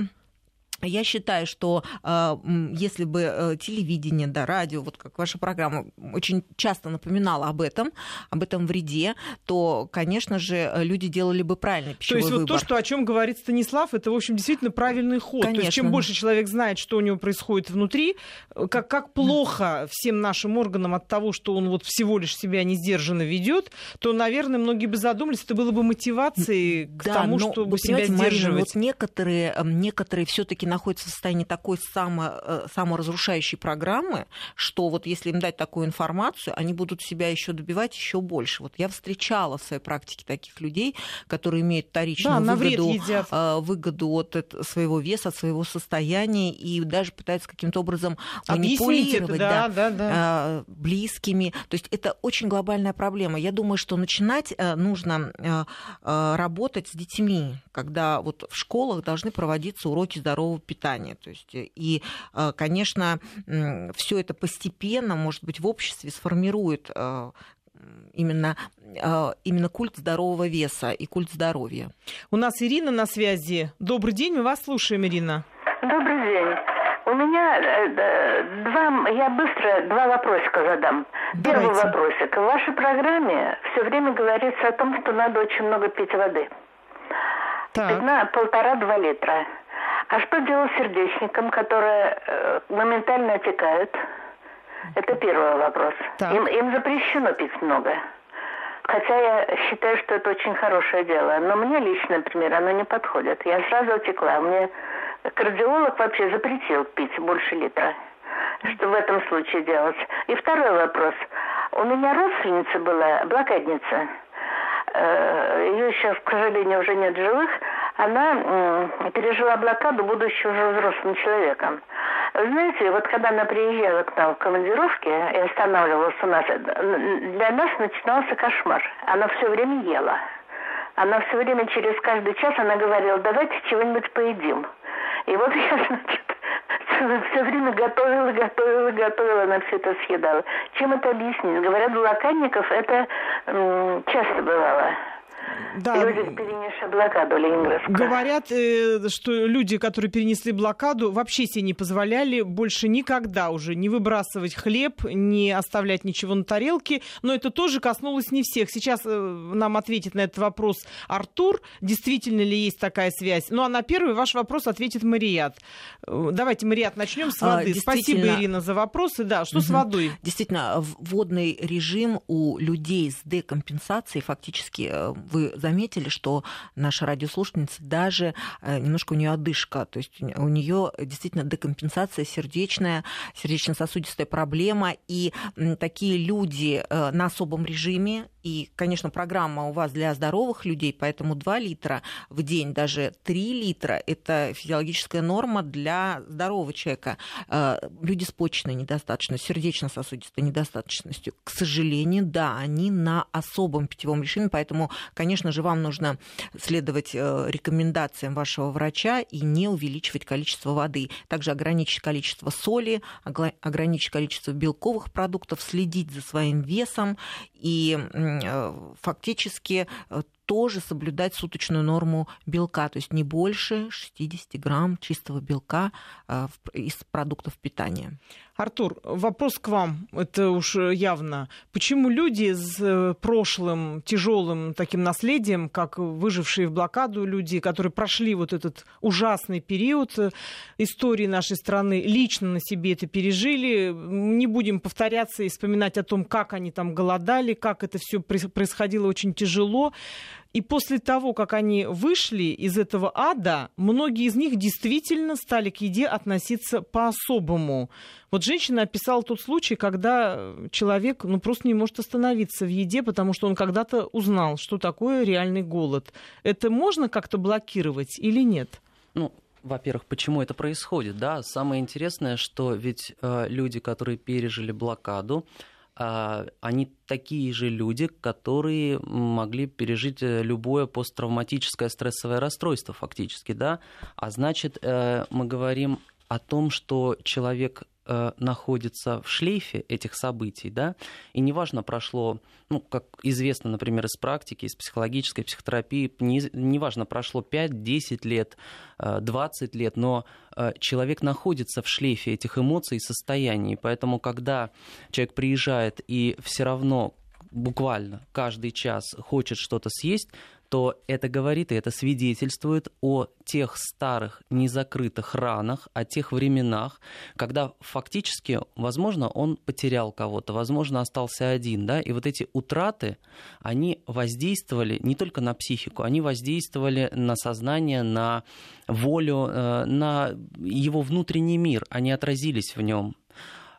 я считаю, что э, если бы э, телевидение, да, радио, вот как ваша программа, очень часто напоминала об этом, об этом вреде, то, конечно же, люди делали бы правильный пищевой То есть выбор. вот то, что, о чем говорит Станислав, это, в общем, действительно правильный ход. Конечно. То есть чем больше человек знает, что у него происходит внутри, как, как плохо всем нашим органам от того, что он вот всего лишь себя не сдержанно ведет, то, наверное, многие бы задумались, это было бы мотивацией к да, тому, но, чтобы себя сдерживать. Марина, вот некоторые, некоторые все-таки находятся в состоянии такой само, э, саморазрушающей программы, что вот если им дать такую информацию, они будут себя еще добивать еще больше. Вот я встречала в своей практике таких людей, которые имеют вторичную да, выгоду, э, выгоду от своего веса, от своего состояния и даже пытаются каким-то образом манипулировать это, да, да, да, да. близкими. То есть это очень глобальная проблема. Я думаю, что начинать э, нужно работать с детьми, когда вот в школах должны проводиться уроки здорового питания питания. То есть, э, и, э, конечно, все это постепенно, может быть, в обществе сформирует э, именно, именно культ здорового веса и культ здоровья. У нас Ирина на связи. Добрый день, мы вас слушаем, Ирина. Добрый день. У меня два, я быстро два вопросика задам. Давайте. Первый вопросик. В вашей программе все время говорится о том, что надо очень много пить воды. Так. полтора-два литра. А что делать с сердечником, которые э, моментально отекают? Это первый вопрос. Им, им запрещено пить много. Хотя я считаю, что это очень хорошее дело. Но мне лично, например, оно не подходит. Я сразу отекла. Мне кардиолог вообще запретил пить больше литра. Что в этом случае делать? И второй вопрос. У меня родственница была, блокадница. Э, Ее сейчас, к сожалению, уже нет живых она пережила блокаду, будучи уже взрослым человеком. Знаете, вот когда она приезжала к нам в командировке и останавливалась у нас, для нас начинался кошмар. Она все время ела. Она все время, через каждый час, она говорила, давайте чего-нибудь поедим. И вот я, значит, (laughs) все время готовила, готовила, готовила, она все это съедала. Чем это объяснить? Говорят, блокадников это м, часто бывало. Да. Люди, перенесшие блокаду Ленинградскую. Говорят, э, что люди, которые перенесли блокаду, вообще себе не позволяли больше никогда уже не выбрасывать хлеб, не оставлять ничего на тарелке. Но это тоже коснулось не всех. Сейчас э, нам ответит на этот вопрос Артур. Действительно ли есть такая связь? Ну а на первый ваш вопрос ответит Марият. Э, давайте, Марият, начнем с а, воды. А, Спасибо, Ирина, за вопросы. Да, что угу. с водой? Действительно, водный режим у людей с декомпенсацией фактически вы заметили, что наша радиослушательница даже э, немножко у нее одышка, то есть у нее действительно декомпенсация сердечная, сердечно-сосудистая проблема, и такие люди э, на особом режиме, и, конечно, программа у вас для здоровых людей, поэтому 2 литра в день, даже 3 литра – это физиологическая норма для здорового человека. Э, люди с почечной недостаточностью, сердечно-сосудистой недостаточностью, к сожалению, да, они на особом питьевом режиме, поэтому, конечно же, вам нужно следовать э, рекомендациям вашего врача и не увеличивать количество воды. Также ограничить количество соли, ограничить количество белковых продуктов, следить за своим весом и Э, фактически э, тоже соблюдать суточную норму белка, то есть не больше 60 грамм чистого белка э, из продуктов питания. Артур, вопрос к вам. Это уж явно. Почему люди с э, прошлым тяжелым таким наследием, как выжившие в блокаду люди, которые прошли вот этот ужасный период э, истории нашей страны, лично на себе это пережили, не будем повторяться и вспоминать о том, как они там голодали, как это все происходило очень тяжело. И после того, как они вышли из этого ада, многие из них действительно стали к еде относиться по-особому. Вот женщина описала тот случай, когда человек ну, просто не может остановиться в еде, потому что он когда-то узнал, что такое реальный голод. Это можно как-то блокировать или нет? Ну, во-первых, почему это происходит, да? Самое интересное, что ведь э, люди, которые пережили блокаду, э, они такие же люди, которые могли пережить э, любое посттравматическое стрессовое расстройство, фактически, да? А значит, э, мы говорим о том, что человек Э, находится в шлейфе этих событий, да, и неважно прошло, ну, как известно, например, из практики, из психологической психотерапии, не, неважно прошло 5, 10 лет, 20 э, лет, но э, человек находится в шлейфе этих эмоций и состояний, поэтому когда человек приезжает и все равно буквально каждый час хочет что-то съесть, то это говорит и это свидетельствует о тех старых незакрытых ранах, о тех временах, когда фактически, возможно, он потерял кого-то, возможно, остался один, да, и вот эти утраты, они воздействовали не только на психику, они воздействовали на сознание, на волю, э, на его внутренний мир, они отразились в нем.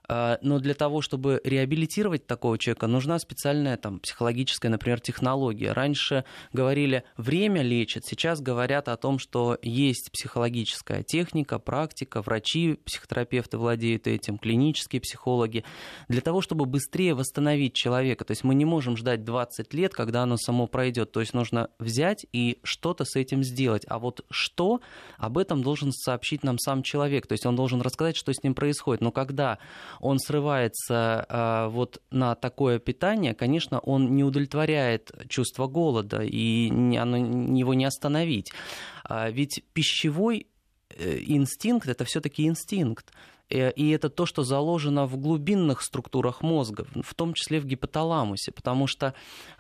А, но для того, чтобы реабилитировать такого человека, нужна специальная там, психологическая, например, технология. Раньше говорили, время лечит, сейчас говорят о том, что есть психологическая техника, практика, врачи, психотерапевты владеют этим, клинические психологи. Для того, чтобы быстрее восстановить человека, то есть мы не можем ждать 20 лет, когда оно само пройдет, то есть нужно взять и что-то с этим сделать. А вот что, об этом должен сообщить нам сам человек, то есть он должен рассказать, что с ним происходит. Но когда он срывается а, вот на такое питание, конечно, он не удовлетворяет чувство голода, и оно, его не остановить. А, ведь пищевой э, инстинкт это все-таки инстинкт. Э, и это то, что заложено в глубинных структурах мозга, в том числе в гипоталамусе, потому что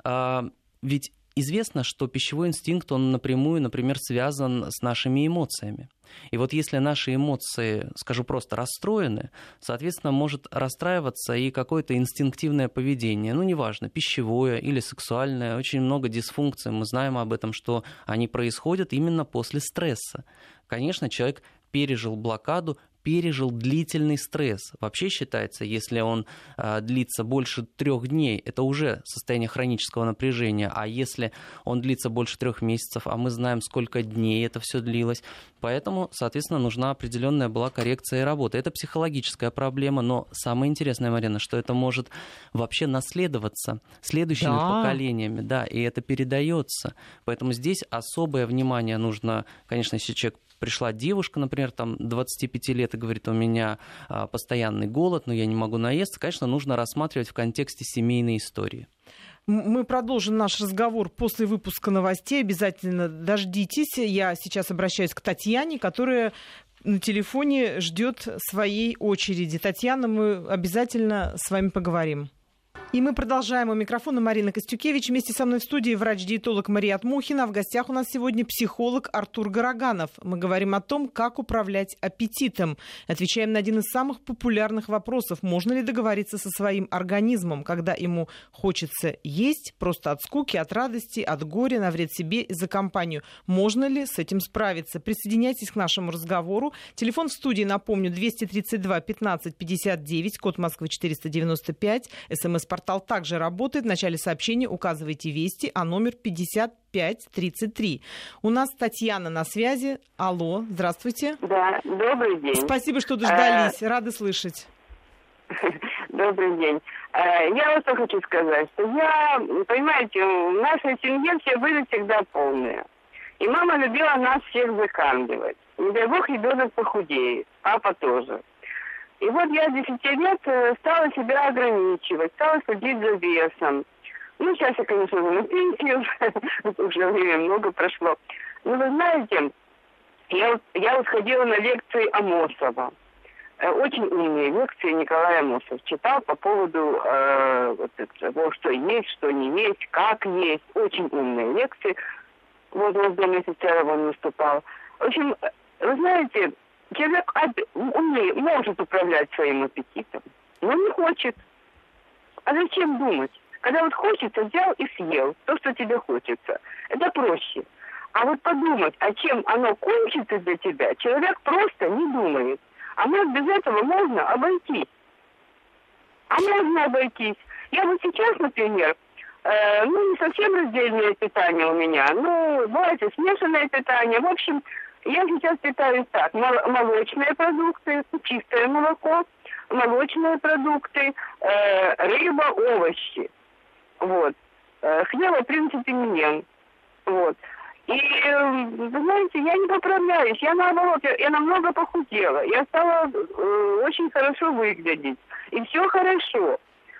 а, ведь известно, что пищевой инстинкт, он напрямую, например, связан с нашими эмоциями. И вот если наши эмоции, скажу просто, расстроены, соответственно, может расстраиваться и какое-то инстинктивное поведение, ну, неважно, пищевое или сексуальное, очень много дисфункций, мы знаем об этом, что они происходят именно после стресса. Конечно, человек пережил блокаду, пережил длительный стресс. Вообще считается, если он э, длится больше трех дней, это уже состояние хронического напряжения. А если он длится больше трех месяцев, а мы знаем, сколько дней это все длилось, поэтому, соответственно, нужна определенная была коррекция и работа. Это психологическая проблема, но самое интересное, Марина, что это может вообще наследоваться следующими да. поколениями, да, и это передается. Поэтому здесь особое внимание нужно, конечно, если человек пришла девушка, например, там 25 лет и говорит, у меня а, постоянный голод, но я не могу наесться, конечно, нужно рассматривать в контексте семейной истории. Мы продолжим наш разговор после выпуска новостей. Обязательно дождитесь. Я сейчас обращаюсь к Татьяне, которая на телефоне ждет своей очереди. Татьяна, мы обязательно с вами поговорим. И мы продолжаем. У микрофона Марина Костюкевич. Вместе со мной в студии врач-диетолог Мария Атмухина. В гостях у нас сегодня психолог Артур Гороганов. Мы говорим о том, как управлять аппетитом. Отвечаем на один из самых популярных вопросов. Можно ли договориться со своим организмом, когда ему хочется есть просто от скуки, от радости, от горя, на вред себе и за компанию? Можно ли с этим справиться? Присоединяйтесь к нашему разговору. Телефон в студии, напомню, 232 15 59, код Москвы 495, смс Портал также работает. В начале сообщения указывайте вести, а номер 5533. У нас Татьяна на связи. Алло, здравствуйте. Да, добрый день. Спасибо, что дождались. А... Рады слышать. (laughs) Добрый день. Э, я вот что хочу сказать, что я, понимаете, в нашей семье все были всегда полные. И мама любила нас всех закандывать. Не дай бог ребенок похудеет, папа тоже. И вот я с 10 лет стала себя ограничивать, стала следить за весом. Ну, сейчас я, конечно, уже на пенсии, (laughs) уже время много прошло. Но вы знаете, я, я вот ходила на лекции Амосова. Э, очень умные лекции Николай Амосов читал по поводу э, вот того, что есть, что не есть, как есть. Очень умные лекции. Вот у нас в Доме офицеров он выступал. В общем, э, вы знаете, Человек умеет, может управлять своим аппетитом, но не хочет. А зачем думать? Когда вот хочется, взял и съел то, что тебе хочется. Это проще. А вот подумать, а чем оно кончится для тебя, человек просто не думает. А может без этого можно обойтись. А можно обойтись. Я вот сейчас, например, э, ну не совсем раздельное питание у меня, ну бывает смешанное питание. В общем, я сейчас питаюсь так. Молочные продукты, чистое молоко, молочные продукты, э, рыба, овощи. Вот. Э, хлеба, в принципе, не. Вот. И, вы знаете, я не поправляюсь. Я наоборот, я, я намного похудела. Я стала э, очень хорошо выглядеть. И все хорошо.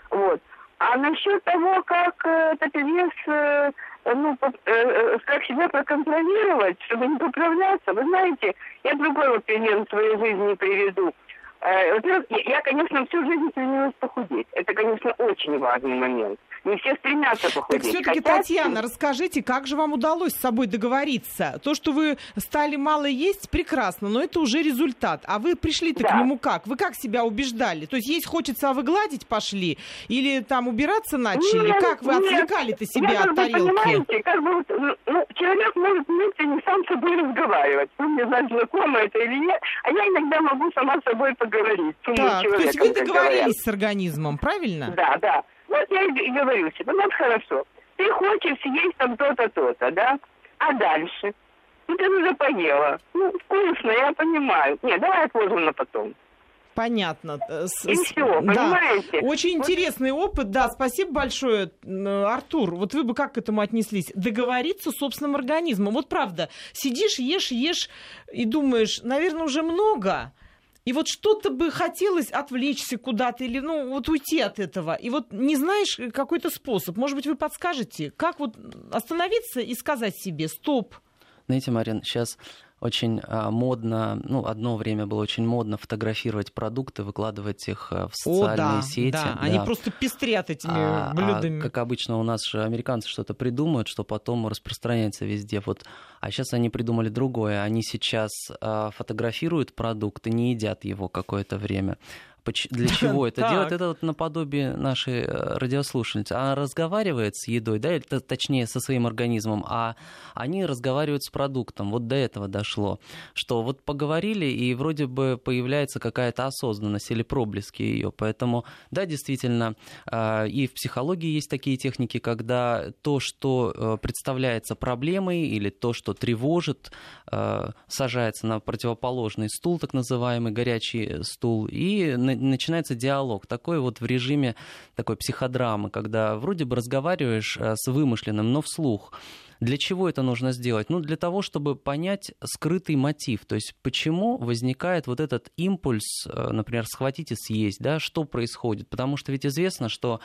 Вот. А насчет того, как э, этот вес, э, ну, э, э, как себя проконтролировать, чтобы не поправляться, вы знаете, я другой вот пример в своей жизни приведу. Э, во-первых, я, конечно, всю жизнь стремилась похудеть. Это, конечно, очень важный момент. Не все стремятся похудеть. Так все-таки, Хотя... Татьяна, расскажите, как же вам удалось с собой договориться? То, что вы стали мало есть, прекрасно, но это уже результат. А вы пришли-то да. к нему как? Вы как себя убеждали? То есть есть хочется, а вы гладить пошли? Или там убираться начали? Нет, как вы отвлекали-то себя нет, от тарелки? Вы понимаете, как бы, ну, человек может вместе не сам с собой разговаривать. Ну, не знаю, знакомо это или нет. А я иногда могу сама с собой поговорить. Так, то есть вы договорились говорят. с организмом, правильно? Да, да. Вот я и говорю себе, ну, хорошо. Ты хочешь съесть там то-то, то-то, да? А дальше? Ну, ты уже поела. Ну, вкусно, я понимаю. Нет, давай отложим на потом. Понятно. Э, и все, понимаете? Да. Очень вот. интересный опыт, да, спасибо большое, Артур. Вот вы бы как к этому отнеслись? Договориться с собственным организмом. Вот правда, сидишь, ешь, ешь и думаешь, наверное, уже много, и вот что-то бы хотелось отвлечься куда-то или, ну, вот уйти от этого. И вот не знаешь э, какой-то способ. Может быть, вы подскажете, как вот остановиться и сказать себе «стоп». Знаете, Марин, сейчас очень а, модно, ну, одно время было очень модно фотографировать продукты, выкладывать их а, в социальные О, да, сети. Да. да, они просто пестрят этими а, блюдами. А, как обычно у нас же американцы что-то придумают, что потом распространяется везде. Вот. А сейчас они придумали другое. Они сейчас а, фотографируют продукт и не едят его какое-то время для чего это делать, это вот наподобие нашей э, радиослушательницы. Она разговаривает с едой, да, или точнее со своим организмом, а они разговаривают с продуктом. Вот до этого дошло, что вот поговорили, и вроде бы появляется какая-то осознанность или проблески ее. Поэтому, да, действительно, э, и в психологии есть такие техники, когда то, что э, представляется проблемой или то, что тревожит, сажается на противоположный стул, так называемый горячий стул, и начинается диалог, такой вот в режиме такой психодрамы, когда вроде бы разговариваешь э, с вымышленным, но вслух. Для чего это нужно сделать? Ну, для того, чтобы понять скрытый мотив, то есть почему возникает вот этот импульс, э, например, схватить и съесть, да, что происходит. Потому что ведь известно, что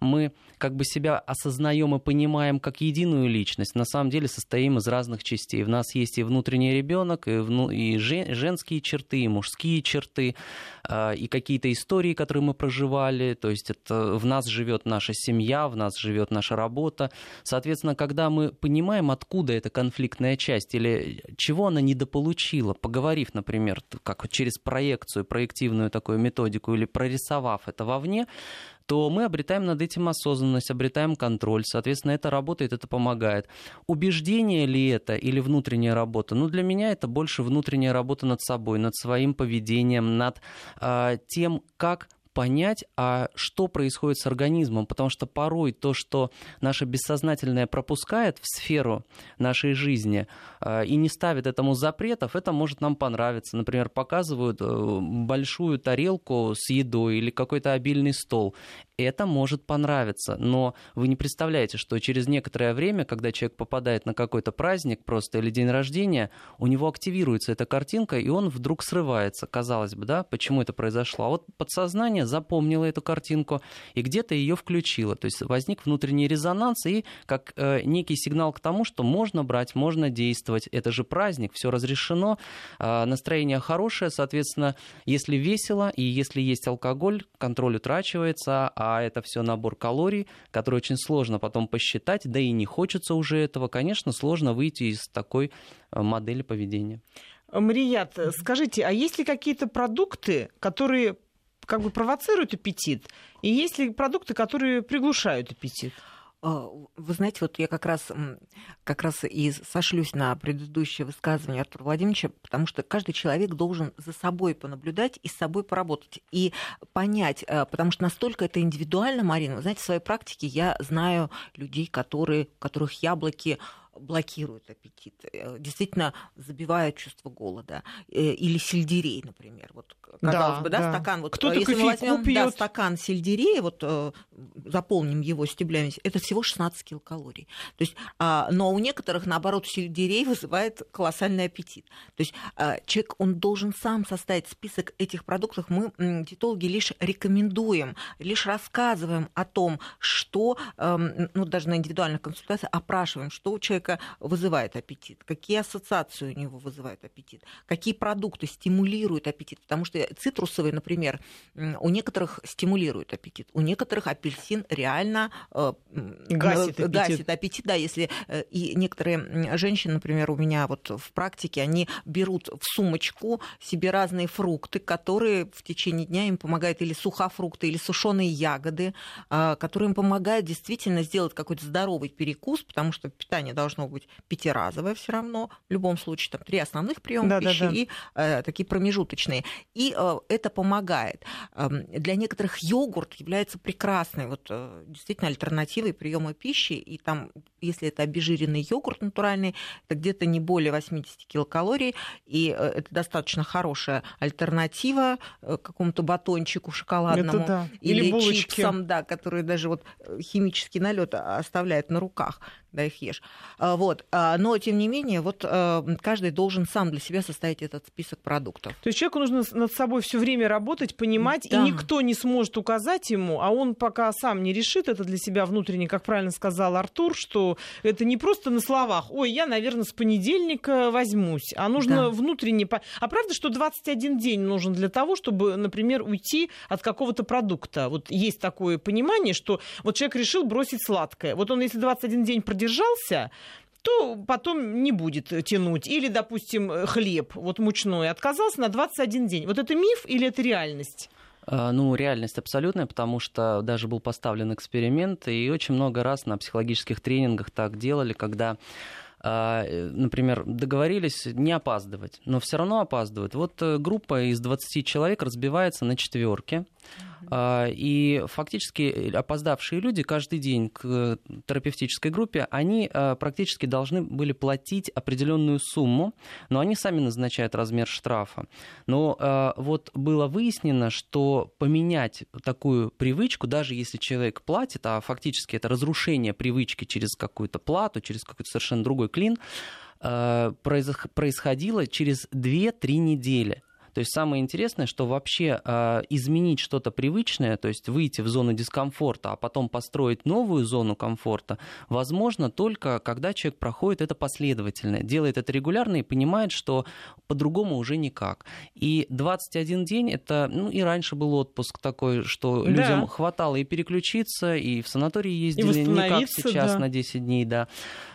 мы как бы себя осознаем и понимаем как единую личность, на самом деле состоим из разных частей. В нас есть и внутренний ребенок, и, вну... и женские черты, и мужские черты, э, и какие-то истории, которые мы проживали. То есть это в нас живет наша семья, в нас живет наша работа. Соответственно, когда мы понимаем понимаем, откуда эта конфликтная часть или чего она недополучила, поговорив, например, как через проекцию, проективную такую методику или прорисовав это вовне, то мы обретаем над этим осознанность, обретаем контроль. Соответственно, это работает, это помогает. Убеждение ли это или внутренняя работа? Ну, для меня это больше внутренняя работа над собой, над своим поведением, над э, тем, как понять, а что происходит с организмом, потому что порой то, что наше бессознательное пропускает в сферу нашей жизни э, и не ставит этому запретов, это может нам понравиться. Например, показывают э, большую тарелку с едой или какой-то обильный стол это может понравиться, но вы не представляете, что через некоторое время, когда человек попадает на какой-то праздник просто или день рождения, у него активируется эта картинка, и он вдруг срывается. Казалось бы, да, почему это произошло? А вот подсознание запомнило эту картинку и где-то ее включило. То есть возник внутренний резонанс и как э, некий сигнал к тому, что можно брать, можно действовать. Это же праздник, все разрешено, э, настроение хорошее, соответственно, если весело и если есть алкоголь, контроль утрачивается, а это все набор калорий, который очень сложно потом посчитать, да и не хочется уже этого, конечно, сложно выйти из такой э, модели поведения. Марият, скажите, а есть ли какие-то продукты, которые как бы провоцируют аппетит, и есть ли продукты, которые приглушают аппетит? А, вы знаете, вот я как раз, как раз и сошлюсь на предыдущее высказывание Артура Владимировича, потому что каждый человек должен за собой понаблюдать и с собой поработать и понять, э, потому что настолько это индивидуально, Марина. Вы знаете, в своей практике я знаю людей, которые, у которых яблоки блокируют аппетит, э, действительно забивают чувство голода. Или сельдерей, например. Вот, казалось да, бы, да, да. стакан. Вот, Кто-то если мы возьмем да, стакан сельдерея, вот заполним его стеблями, это всего 16 килокалорий. То есть, а, но у некоторых, наоборот, сельдерей вызывает колоссальный аппетит. То есть а, человек, он должен сам составить список этих продуктов. Мы, диетологи, лишь рекомендуем, лишь рассказываем о том, что, эм, ну, даже на индивидуальных консультациях опрашиваем, что у человека вызывает аппетит, какие ассоциации у него вызывают аппетит, какие продукты стимулируют аппетит. Потому что цитрусовые, например, у некоторых стимулируют аппетит, у некоторых апельсин реально э, гасит, аппетит. гасит аппетит. Да, если э, и некоторые женщины, например, у меня вот в практике, они берут в сумочку себе разные фрукты, которые в течение дня им помогают или сухофрукты, или сушеные ягоды, а, которые им помогают действительно сделать какой-то здоровый перекус, потому что питание должно быть пятиразовое все равно, в любом случае, там три основных приема да, пищи да, да. и э, такие промежуточные. И э, это помогает. Э, для некоторых йогурт является прекрасной вот, э, действительно альтернативой приема пищи, и там, если это обезжиренный йогурт натуральный, это где-то не более 80 килокалорий, и э, это достаточно хорошая альтернатива э, какому-то батончику шоколадному это да. или, или чипсам, да, которые даже вот э, химический налет оставляют на руках да, их ешь. А, вот. А, но, тем не менее, вот а, каждый должен сам для себя составить этот список продуктов. То есть человеку нужно над собой все время работать, понимать, да. и никто не сможет указать ему, а он пока сам не решит это для себя внутренне, как правильно сказал Артур, что это не просто на словах, ой, я, наверное, с понедельника возьмусь, а нужно да. внутренне... А правда, что 21 день нужен для того, чтобы, например, уйти от какого-то продукта? Вот есть такое понимание, что вот человек решил бросить сладкое. Вот он, если 21 день продержится продержался, то потом не будет тянуть. Или, допустим, хлеб, вот мучной, отказался на 21 день. Вот это миф или это реальность? А, ну, реальность абсолютная, потому что даже был поставлен эксперимент, и очень много раз на психологических тренингах так делали, когда а, например, договорились не опаздывать, но все равно опаздывают. Вот э, группа из 20 человек разбивается на четверки. А, и фактически опоздавшие люди каждый день к терапевтической группе, они а, практически должны были платить определенную сумму, но они сами назначают размер штрафа. Но а, вот было выяснено, что поменять такую привычку, даже если человек платит, а фактически это разрушение привычки через какую-то плату, через какой-то совершенно другой клин, происходило через 2-3 недели. То есть самое интересное, что вообще э, изменить что-то привычное, то есть выйти в зону дискомфорта, а потом построить новую зону комфорта, возможно только когда человек проходит это последовательно, делает это регулярно и понимает, что по-другому уже никак. И 21 день это, ну и раньше был отпуск такой, что да. людям хватало и переключиться, и в санатории ездили, и не как сейчас да. на 10 дней, да.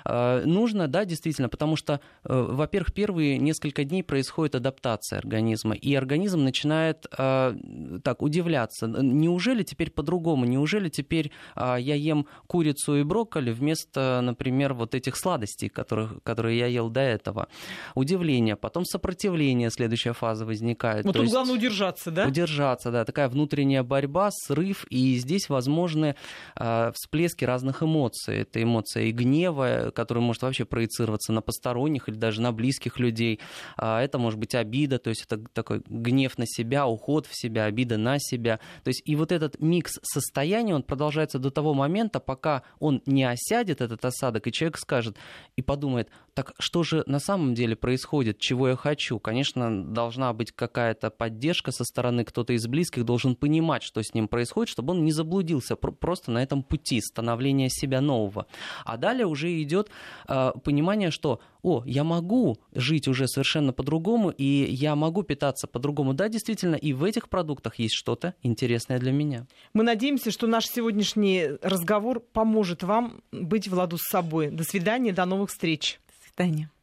Э, нужно, да, действительно, потому что, э, во-первых, первые несколько дней происходит адаптация организма организма, и организм начинает э, так удивляться. Неужели теперь по-другому? Неужели теперь э, я ем курицу и брокколи вместо, например, вот этих сладостей, которых, которые я ел до этого? Удивление, потом сопротивление, следующая фаза возникает. Вот тут есть, главное удержаться, да? Удержаться, да, такая внутренняя борьба, срыв, и здесь возможны э, всплески разных эмоций. Это эмоция и гнева, которая может вообще проецироваться на посторонних или даже на близких людей. А это может быть обида, то есть это такой гнев на себя, уход в себя, обида на себя. То есть и вот этот микс состояний, он продолжается до того момента, пока он не осядет, этот осадок, и человек скажет и подумает, так что же на самом деле происходит, чего я хочу? Конечно, должна быть какая-то поддержка со стороны, кто-то из близких должен понимать, что с ним происходит, чтобы он не заблудился просто на этом пути становления себя нового. А далее уже идет э, понимание, что о, я могу жить уже совершенно по-другому, и я могу питаться по-другому. Да, действительно, и в этих продуктах есть что-то интересное для меня. Мы надеемся, что наш сегодняшний разговор поможет вам быть в ладу с собой. До свидания, до новых встреч. Свидания.